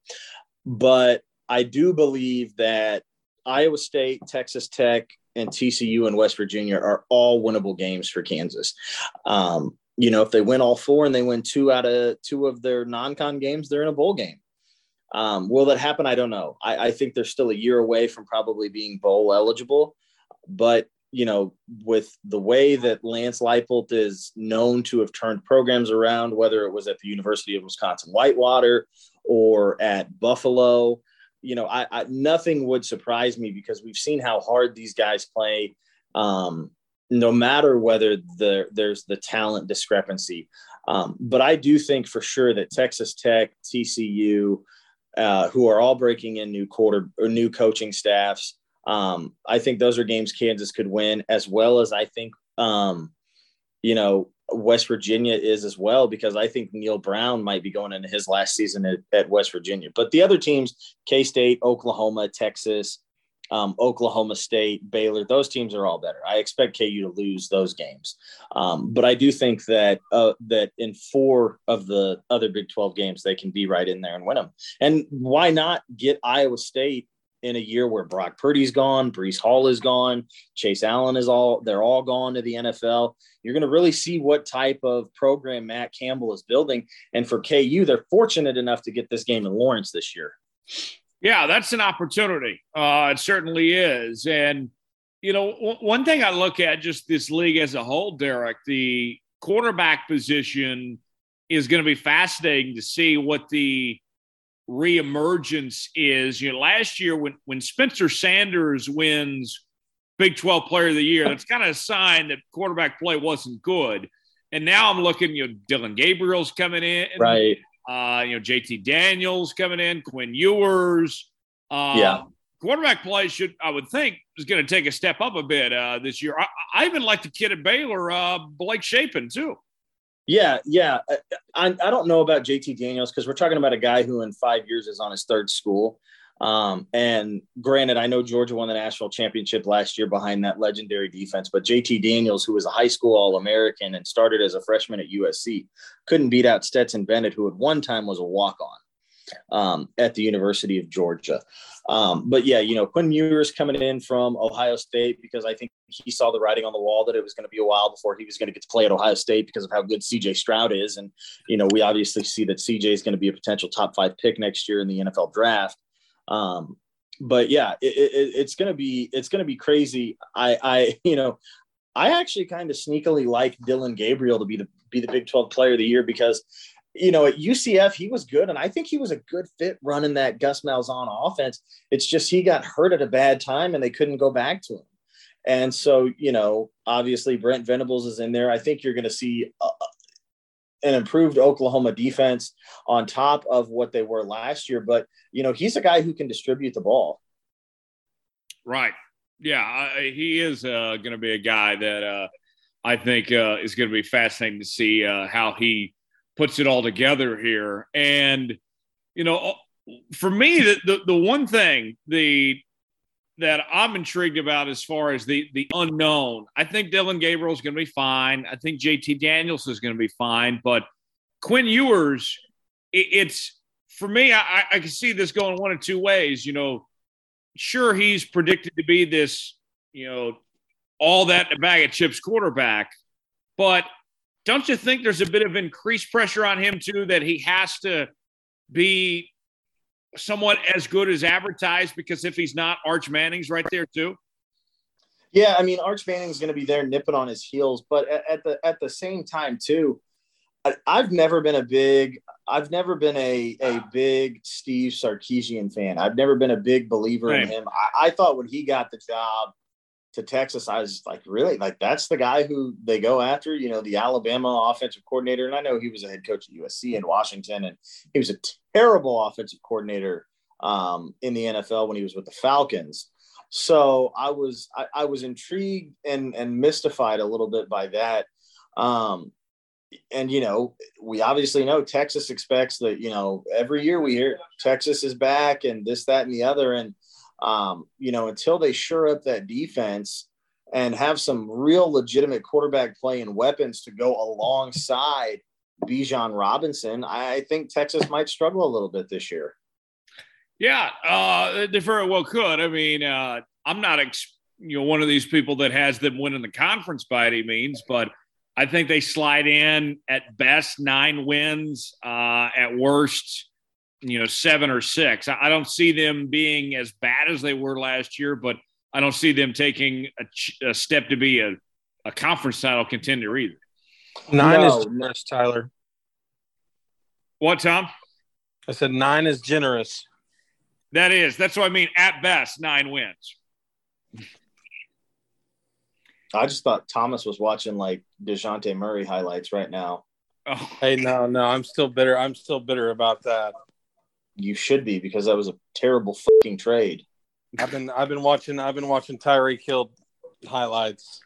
But I do believe that Iowa State, Texas Tech, and TCU and West Virginia are all winnable games for Kansas. Um, you know, if they win all four and they win two out of two of their non-con games, they're in a bowl game. Um, will that happen? I don't know. I, I think they're still a year away from probably being bowl eligible, but you know, with the way that Lance Leipold is known to have turned programs around, whether it was at the University of Wisconsin Whitewater or at Buffalo, you know, I, I nothing would surprise me because we've seen how hard these guys play. Um, no matter whether the, there's the talent discrepancy. Um, but I do think for sure that Texas Tech, TCU, uh, who are all breaking in new quarter or new coaching staffs. Um, I think those are games Kansas could win, as well as I think, um, you know, West Virginia is as well, because I think Neal Brown might be going into his last season at, at West Virginia. But the other teams, K State, Oklahoma, Texas, um, Oklahoma State, Baylor, those teams are all better. I expect KU to lose those games, um, but I do think that uh, that in four of the other Big Twelve games they can be right in there and win them. And why not get Iowa State in a year where Brock Purdy's gone, Breece Hall is gone, Chase Allen is all they're all gone to the NFL. You're going to really see what type of program Matt Campbell is building. And for KU, they're fortunate enough to get this game in Lawrence this year. Yeah, that's an opportunity. Uh, it certainly is. And, you know, w- one thing I look at just this league as a whole, Derek, the quarterback position is going to be fascinating to see what the reemergence is. You know, last year when, when Spencer Sanders wins Big 12 Player of the Year, that's kind of a sign that quarterback play wasn't good. And now I'm looking, you know, Dillon Gabriel's coming in. Right. Uh, you know, JT Daniels coming in, Quinn Ewers. Uh, yeah. quarterback play should, I would think, is going to take a step up a bit uh, this year. I, I, even like the kid at Baylor, uh, Blake Shapen, too. Yeah, yeah. I, I don't know about JT Daniels because we're talking about a guy who in five years is on his third school. Um, and granted, I know Georgia won the national championship last year behind that legendary defense, but JT Daniels, who was a high school All American and started as a freshman at USC, couldn't beat out Stetson Bennett, who at one time was a walk on um, at the University of Georgia. Um, but yeah, you know, Quinn Ewers coming in from Ohio State because I think he saw the writing on the wall that it was going to be a while before he was going to get to play at Ohio State because of how good CJ Stroud is. And, you know, we obviously see that CJ is going to be a potential top five pick next year in the NFL draft. Um, but yeah, it, it, it's gonna be it's gonna be crazy. I I you know I actually kind of sneakily like Dillon Gabriel to be the be the Big Twelve Player of the Year because you know at UCF he was good and I think he was a good fit running that Gus Malzahn offense. It's just he got hurt at a bad time and they couldn't go back to him. And so, you know, obviously Brent Venables is in there. I think you're going to see a, an improved Oklahoma defense on top of what they were last year. But you know, he's a guy who can distribute the ball. Right. Yeah, I, he is uh, going to be a guy that uh, I think uh, is going to be fascinating to see uh, how he puts it all together here. And you know, for me, the, the the one thing the that I'm intrigued about as far as the the unknown. I think Dillon Gabriel is going to be fine. I think JT Daniels is going to be fine, but Quinn Ewers, it, it's for me. I, I can see this going one of two ways. You know, sure he's predicted to be this, you know, all that bag of chips quarterback, but don't you think there's a bit of increased pressure on him too that he has to be somewhat as good as advertised because if he's not, Arch Manning's right there too. Yeah, I mean Arch Manning's going to be there nipping on his heels, but at, the at the same time too, I, have never been a big I've never been a a big Steve Sarkisian fan. I've never been a big believer right. in him. I, I thought when he got the job to Texas, I was like, really? Like that's the guy who they go after, you know, the Alabama offensive coordinator. And I know he was a head coach at USC in Washington, and he was a terrible offensive coordinator um, in the NFL when he was with the Falcons. So I was I, I, was intrigued and and mystified a little bit by that. Um, and you know, we obviously know Texas expects that you know every year we hear Texas is back and this that and the other, and um, you know until they sure up that defense and have some real legitimate quarterback play and weapons to go alongside Bijan Robinson, I think Texas might struggle a little bit this year. Yeah, uh, they very well could. I mean, uh, I'm not, ex- you know, one of these people that has them winning the conference by any means, but I think they slide in at best nine wins, uh, at worst, you know, seven or six. I, I don't see them being as bad as they were last year, but I don't see them taking a, a step to be a, a conference title contender either. Nine no, is generous, Tyler. What, Tom? I said nine is generous. That is. That's what I mean. At best, nine wins. I just thought Thomas was watching like Dejounte Murray highlights right now. Oh. Hey, no, no, I'm still bitter. I'm still bitter about that. You should be because that was a terrible fucking trade. I've been I've been watching I've been watching Tyreek Hill highlights.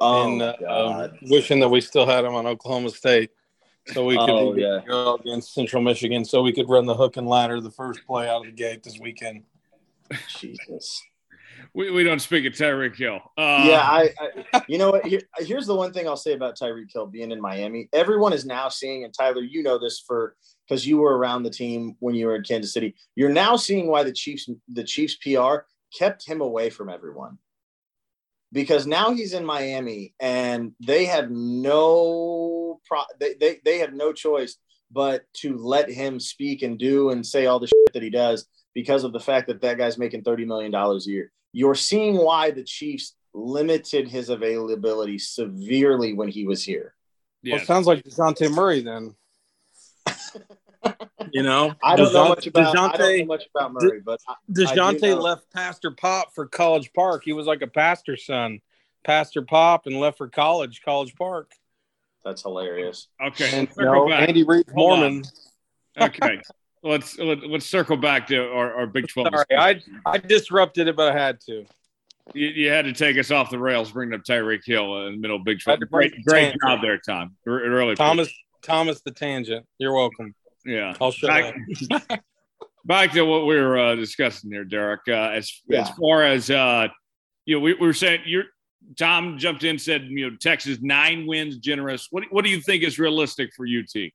Oh, and uh, um, wishing that we still had him on Oklahoma State, so we could oh, yeah. go against Central Michigan, so we could run the hook and ladder the first play out of the gate this weekend. Jesus. We, we don't speak of Tyreek Hill. Uh, yeah, I, I, you know what? Here, here's the one thing I'll say about Tyreek Hill being in Miami. Everyone is now seeing, and Tyler, you know this for because you were around the team when you were in Kansas City. You're now seeing why the Chiefs, the Chiefs PR kept him away from everyone because now he's in Miami and they have no pro they, they, they have no choice but to let him speak and do and say all the shit that he does because of the fact that that guy's making $30 million a year. You're seeing why the Chiefs limited his availability severely when he was here. Yeah. Well, it sounds like DeJounte Murray then. you know, I don't, know much about, DeJounte, I don't know much about Murray, but DeJounte left Pastor Pop for College Park. He was like a pastor son, Pastor Pop, and left for college, College Park. That's hilarious. Okay. And, you know, Andy Reid Mormon. okay. let's let's circle back to our, our Big Twelve. Sorry, I I disrupted it, but I had to. You, you, had to take us off the rails, bringing up Tyreek Hill in the middle of Big Twelve. Great, great job there, Tom. Really, Thomas Thomas the tangent. You're welcome. Yeah, I'll show back, back to what we were uh, discussing there, Derek. Uh, as yeah. as far as uh, you know, we, we were saying you're Tom jumped in said you know Texas nine wins generous. What what do you think is realistic for UT?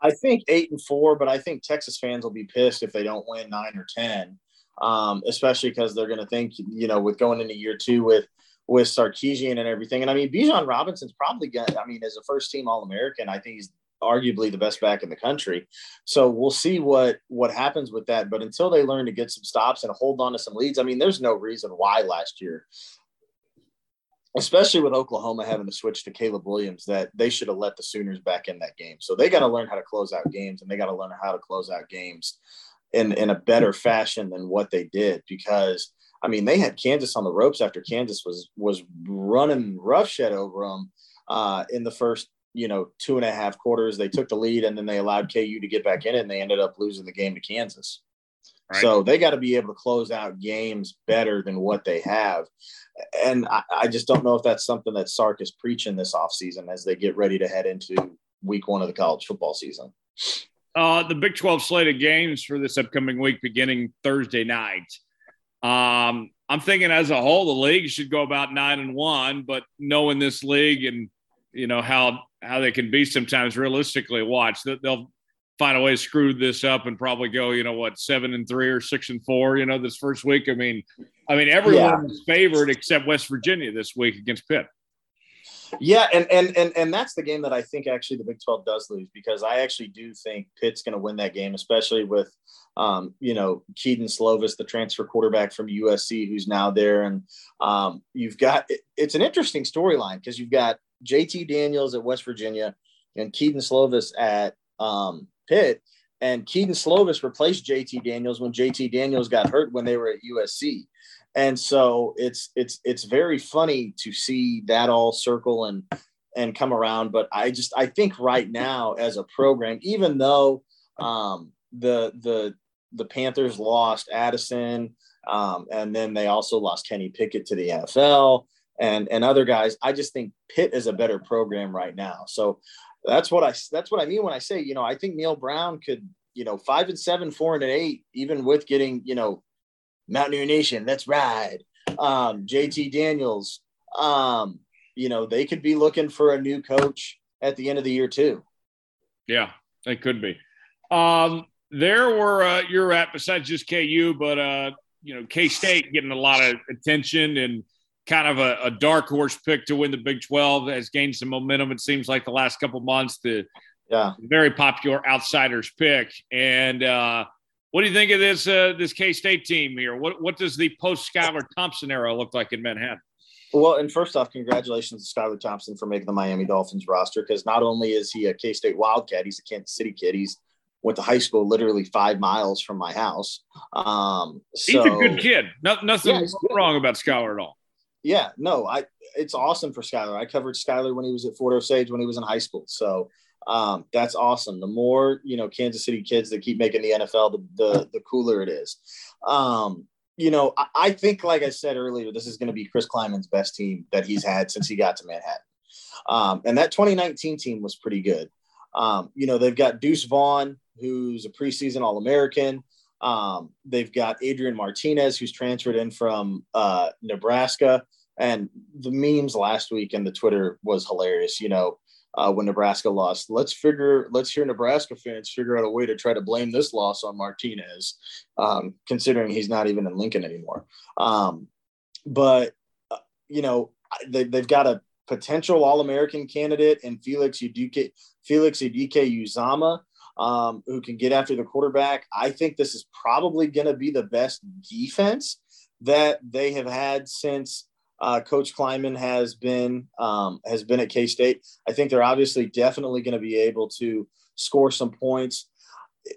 I think eight and four, but I think Texas fans will be pissed if they don't win nine or ten, um, especially because they're going to think you know with going into year two with with Sarkisian and everything. And I mean, Bijan Robinson's probably going. I mean, as a first team All American, I think he's arguably the best back in the country. So we'll see what what happens with that. But until they learn to get some stops and hold on to some leads, I mean, there's no reason why last year especially with Oklahoma having to switch to Caleb Williams, that they should have let the Sooners back in that game. So they got to learn how to close out games and they got to learn how to close out games in, in a better fashion than what they did because I mean they had Kansas on the ropes after Kansas was was running roughshed over them uh, in the first you know two and a half quarters. They took the lead and then they allowed KU to get back in it and they ended up losing the game to Kansas. Right. So they got to be able to close out games better than what they have. And I, I, just don't know if that's something that Sark is preaching this offseason as they get ready to head into week one of the college football season. Uh, the Big 12 slate of games for this upcoming week beginning Thursday night. Um, I'm thinking as a whole, the league should go about nine and one, but knowing this league and you know how how they can be sometimes realistically watch that they'll find a way to screw this up and probably go, you know, what seven and three or six and four, you know, this first week. I mean, I mean, everyone yeah. favored except West Virginia this week against Pitt. Yeah, and and and and that's the game that I think actually the Big Twelve does lose because I actually do think Pitt's going to win that game, especially with, um, you know, Kedon Slovis, the transfer quarterback from USC, who's now there, and um, you've got it, it's an interesting storyline because you've got JT Daniels at West Virginia and Kedon Slovis at um, Pitt. And Kedon Slovis replaced JT Daniels when JT Daniels got hurt when they were at USC. And so it's it's it's very funny to see that all circle and and come around. But I just I think right now as a program, even though um, the the the Panthers lost Addison, um, and then they also lost Kenny Pickett to the NFL and and other guys. I just think Pitt is a better program right now. So that's what I that's what I mean when I say you know I think Neal Brown could you know five and seven, four and eight, even with getting you know Mountaineer Nation, let's ride. Um, JT Daniels, um, you know they could be looking for a new coach at the end of the year too. Yeah, they could be. Um, there were uh, you're at besides just KU, but uh, you know K State getting a lot of attention and kind of a, a, dark horse pick to win the Big 12 has gained some momentum. It seems like the last couple months, the yeah very popular outsiders pick. And uh, what do you think of this uh, this K State team here? What what does the post Skylar Thompson era look like in Manhattan? Well, and first off, congratulations to Skylar Thompson for making the Miami Dolphins roster because not only is he a K State Wildcat, he's a Kansas City kid. He's went to high school literally five miles from my house. Um, so, he's a good kid. No, nothing yeah, wrong about Skylar at all yeah, no, I it's awesome for Skylar. I covered Skylar when he was at Fort Osage when he was in high school. So um, that's awesome. The more you know, Kansas City kids that keep making the NFL, the the, the cooler it is. Um, you know, I, I, think, like I said earlier, this is going to be Chris Klieman's best team that he's had since he got to Manhattan. Um, and that 2019 team was pretty good. Um, you know, they've got Deuce Vaughn, who's a preseason All American. Um, they've got Adrian Martinez, who's transferred in from uh, Nebraska. And the memes last week in the Twitter was hilarious. You know, uh, when Nebraska lost, let's figure, let's hear Nebraska fans figure out a way to try to blame this loss on Martinez, um, considering he's not even in Lincoln anymore. Um, but, uh, you know, they, they've got a potential All American candidate in Felix Udike, Felix Udike Uzama um, who can get after the quarterback. I think this is probably going to be the best defense that they have had since uh, Coach Klieman has been um, has been at K State. I think they're obviously definitely going to be able to score some points.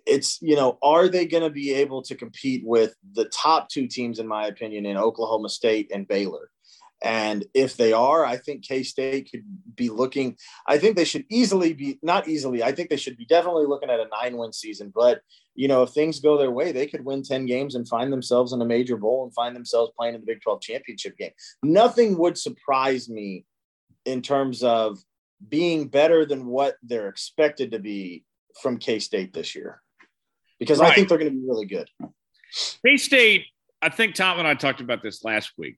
It's you know, are they going to be able to compete with the top two teams in my opinion in Oklahoma State and Baylor? And if they are, I think K State could be looking. I think they should easily be not easily. I think they should be definitely looking at a nine win season. But you know, if things go their way, they could win ten games and find themselves in a major bowl and find themselves playing in the Big Twelve championship game. Nothing would surprise me in terms of being better than what they're expected to be from K State this year, because right. I think they're going to be really good. K State. I think Tom and I talked about this last week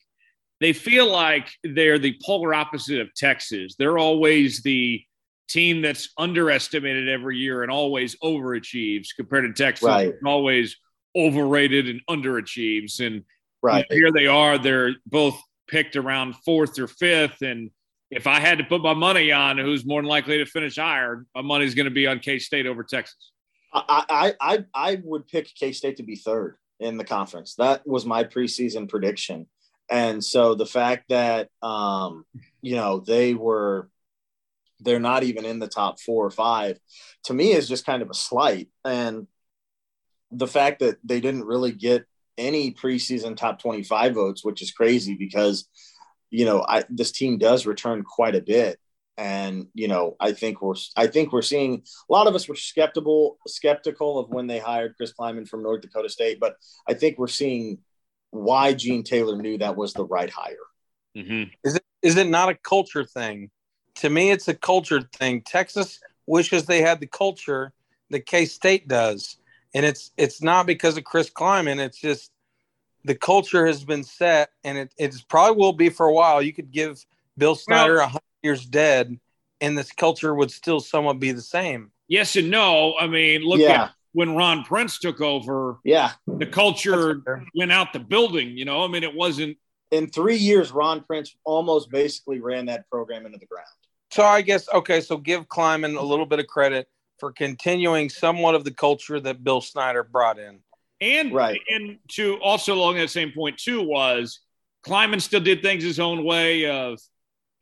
they feel like they're the polar opposite of Texas. They're always the team that's underestimated every year and always overachieves compared to Texas, right. always overrated and underachieves. And right. here they are, they're both picked around fourth or fifth. And if I had to put my money on who's more than likely to finish higher, my money's going to be on K State over Texas. I, I I would pick K State to be third in the conference. That was my preseason prediction. And so the fact that um, you know they were they're not even in the top four or five to me is just kind of a slight. And the fact that they didn't really get any preseason top 25 votes, which is crazy because you know I, this team does return quite a bit and you know i think we're i think we're seeing a lot of us were skeptical skeptical of when they hired chris klieman from north dakota state but i think we're seeing why Gene Taylor knew that was the right hire. Mm-hmm. Is it is it not a culture thing? To me, it's a culture thing. Texas wishes they had the culture that K State does, and it's it's not because of Chris Klieman. It's just the culture has been set, and it it's probably will be for a while. You could give Bill Snyder a well, hundred years dead, and this culture would still somewhat be the same. Yes and no. I mean, look yeah. at when Ron Prince took over, yeah, the culture went out the building. You know, I mean, it wasn't. In three years, Ron Prince almost basically ran that program into the ground. So I guess okay. So give Klieman a little bit of credit for continuing somewhat of the culture that Bill Snyder brought in. And right, and to also along that same point too was Klieman still did things his own way. Of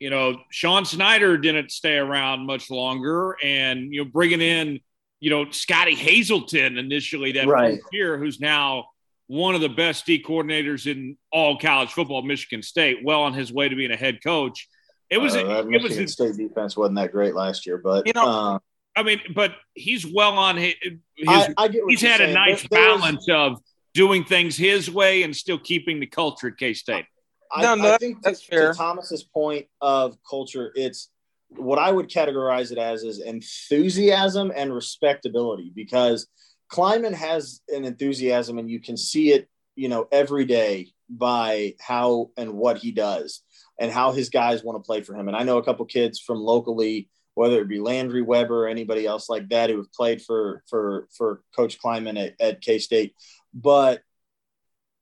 you know, Sean Snyder didn't stay around much longer, and you know, bringing in you know, Scottie Hazelton initially that right. year, who's now one of the best D coordinators in all college football, Michigan State, well on his way to being a head coach. It was, uh, it Michigan was State defense wasn't that great last year, but you know, uh, I mean, but he's well on his. his I, I he's had saying. a nice there, balance was, of doing things his way and still keeping the culture at K State. I, no, no, I think that's to, fair. To Thomas's point of culture, it's what I would categorize it as is enthusiasm and respectability because Klieman has an enthusiasm and you can see it, you know, every day by how and what he does and how his guys want to play for him. And I know a couple kids from locally, whether it be Landry Weber or anybody else like that who have played for for for Coach Klieman at, at K State, but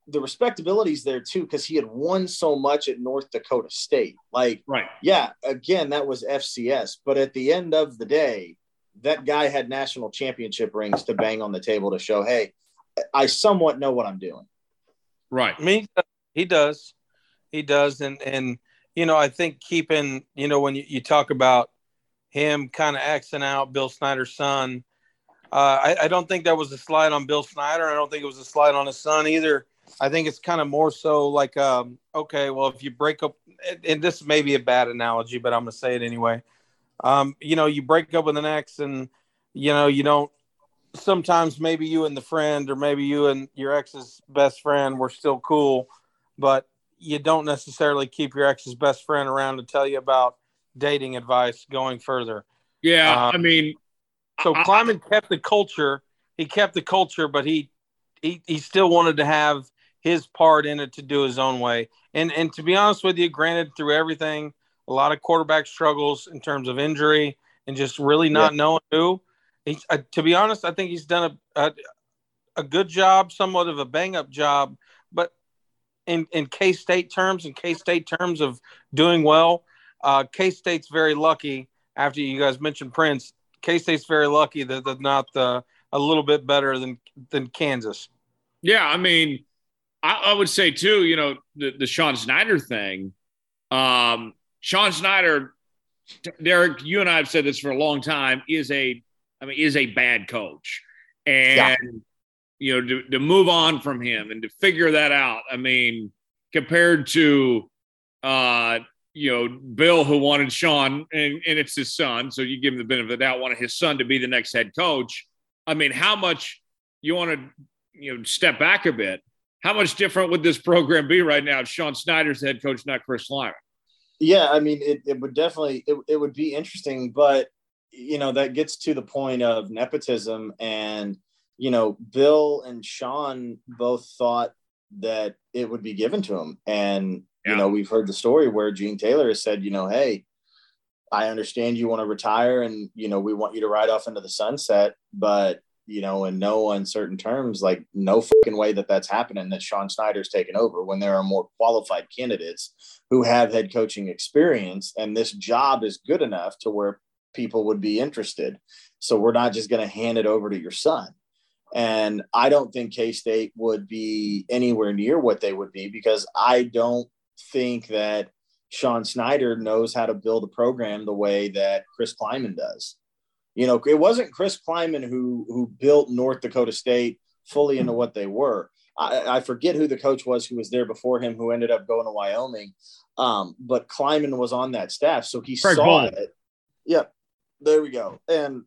the respectability is there too because he had won so much at North Dakota State. Like, right? Yeah, again, that was FCS, but at the end of the day, that guy had national championship rings to bang on the table to show, hey, I somewhat know what I'm doing. Right. I mean, he does, he does, and and you know, I think keeping, you know, when you, you talk about him kind of axing out Bill Snyder's son. Uh, I, I, don't think that was a slide on Bill Snyder. I don't think it was a slide on his son either. I think it's kind of more so like, um, okay, well, if you break up, and this may be a bad analogy, but I'm going to say it anyway. Um, you know, you break up with an ex, and you know, you don't. Sometimes maybe you and the friend, or maybe you and your ex's best friend were still cool, but you don't necessarily keep your ex's best friend around to tell you about dating advice going further. Yeah, um, I mean, so I, Klieman kept the culture. He kept the culture, but he he he still wanted to have his part in it to do his own way. And and to be honest with you, granted, through everything, a lot of quarterback struggles in terms of injury and just really not yeah. knowing who. He, uh, to be honest, I think he's done a, a, a good job, somewhat of a bang up job, but in in K State terms, in K State terms of doing well, uh, K State's very lucky. After you guys mentioned Prince, K State's very lucky that they're not the, a little bit better than than Kansas. Yeah, I mean, I, I, would say too, you know, the, the Sean Snyder thing. Um, Sean Snyder, Derek, you and I have said this for a long time, is a, I mean, is a bad coach, and yeah. you know, to, to move on from him and to figure that out. I mean, compared to uh, you know, Bill, who wanted Sean, and, and it's his son, so you give him the benefit of the doubt, wanted his son to be the next head coach. I mean, how much you want to, you know, step back a bit? How much different would this program be right now if Sean Snyder's the head coach, not Chris Klieman? Yeah, I mean, it, it would definitely it, it would be interesting, but you know that gets to the point of nepotism, and you know, Bill and Sean both thought that it would be given to him, and yeah. you know, we've heard the story where Gene Taylor has said, you know, hey, I understand you want to retire, and you know, we want you to ride off into the sunset, but you know, in no uncertain terms, like no fucking way that that's happening that Sean Snyder's taken over when there are more qualified candidates who have head coaching experience and this job is good enough to where people would be interested. So we're not just going to hand it over to your son. And I don't think K State would be anywhere near what they would be because I don't think that Sean Snyder knows how to build a program the way that Chris Klieman does. You know, it wasn't Chris Klieman who who built North Dakota State fully into what they were. I, I, forget who the coach was who was there before him who ended up going to Wyoming. Um, but Klieman was on that staff, so he Craig saw Bohl. it. Yep, there we go. And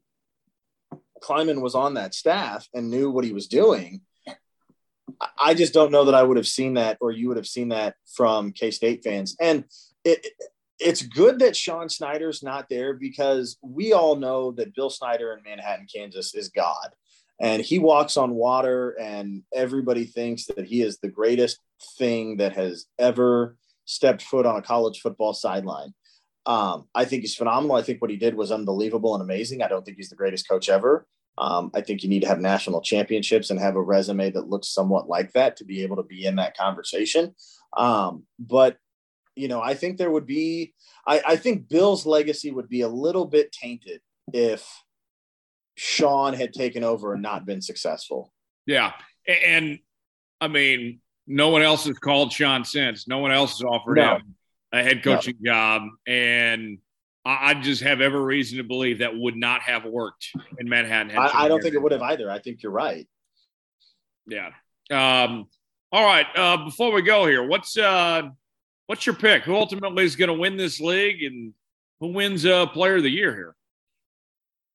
Klieman was on that staff and knew what he was doing. I just don't know that I would have seen that, or you would have seen that from K State fans. And it, it's good that Sean Snyder's not there because we all know that Bill Snyder in Manhattan, Kansas is God. And he walks on water, and everybody thinks that he is the greatest thing that has ever stepped foot on a college football sideline. Um, I think he's phenomenal. I think what he did was unbelievable and amazing. I don't think he's the greatest coach ever. Um, I think you need to have national championships and have a resume that looks somewhat like that to be able to be in that conversation. Um, but you know, I think there would be, I, I think Bill's legacy would be a little bit tainted if Sean had taken over and not been successful. Yeah. And I mean, no one else has called Sean since. No one else has offered no. him a head coaching no. job. And I, I, just have every reason to believe that would not have worked in Manhattan. I, I, don't think it would have either. I think you're right. Yeah. Um, all right. Uh, before we go here, what's uh, What's your pick? Who ultimately is going to win this league, and who wins uh, Player of the Year here?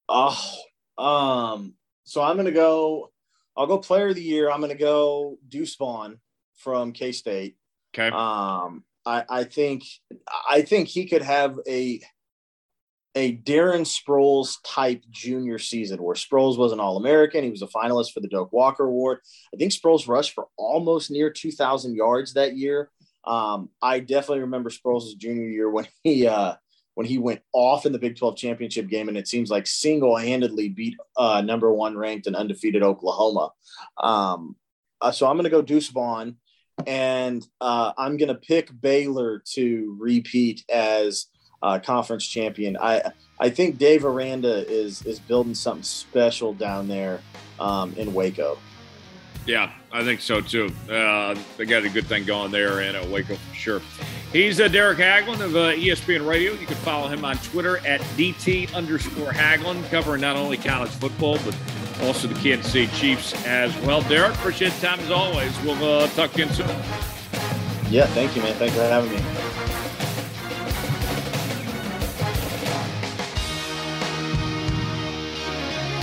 Oh, um, so I'm going to go. I'll go Player of the Year. I'm going to go Deuce Vaughn from K State. Okay. Um, I, I think I think he could have a a Darren Sproles type junior season where Sproles was an All American. He was a finalist for the Doak Walker Award. I think Sproles rushed for almost near 2,000 yards that year. Um, I definitely remember Sproles' junior year when he uh, when he went off in the Big 12 championship game, and it seems like single handedly beat uh, number one ranked and undefeated Oklahoma. Um, uh, so I'm going to go Deuce Vaughn, and uh, I'm going to pick Baylor to repeat as uh, conference champion. I I think Dave Aranda is is building something special down there um, in Waco. Yeah, I think so too. Uh, they got a good thing going there in uh, Waco for sure. He's uh, Derek Haglund of uh, ESPN Radio. You can follow him on Twitter at DT underscore Haglund, covering not only college football, but also the Kansas City Chiefs as well. Derek, appreciate the time as always. We'll uh, talk again soon. Yeah, thank you, man. Thanks for having me.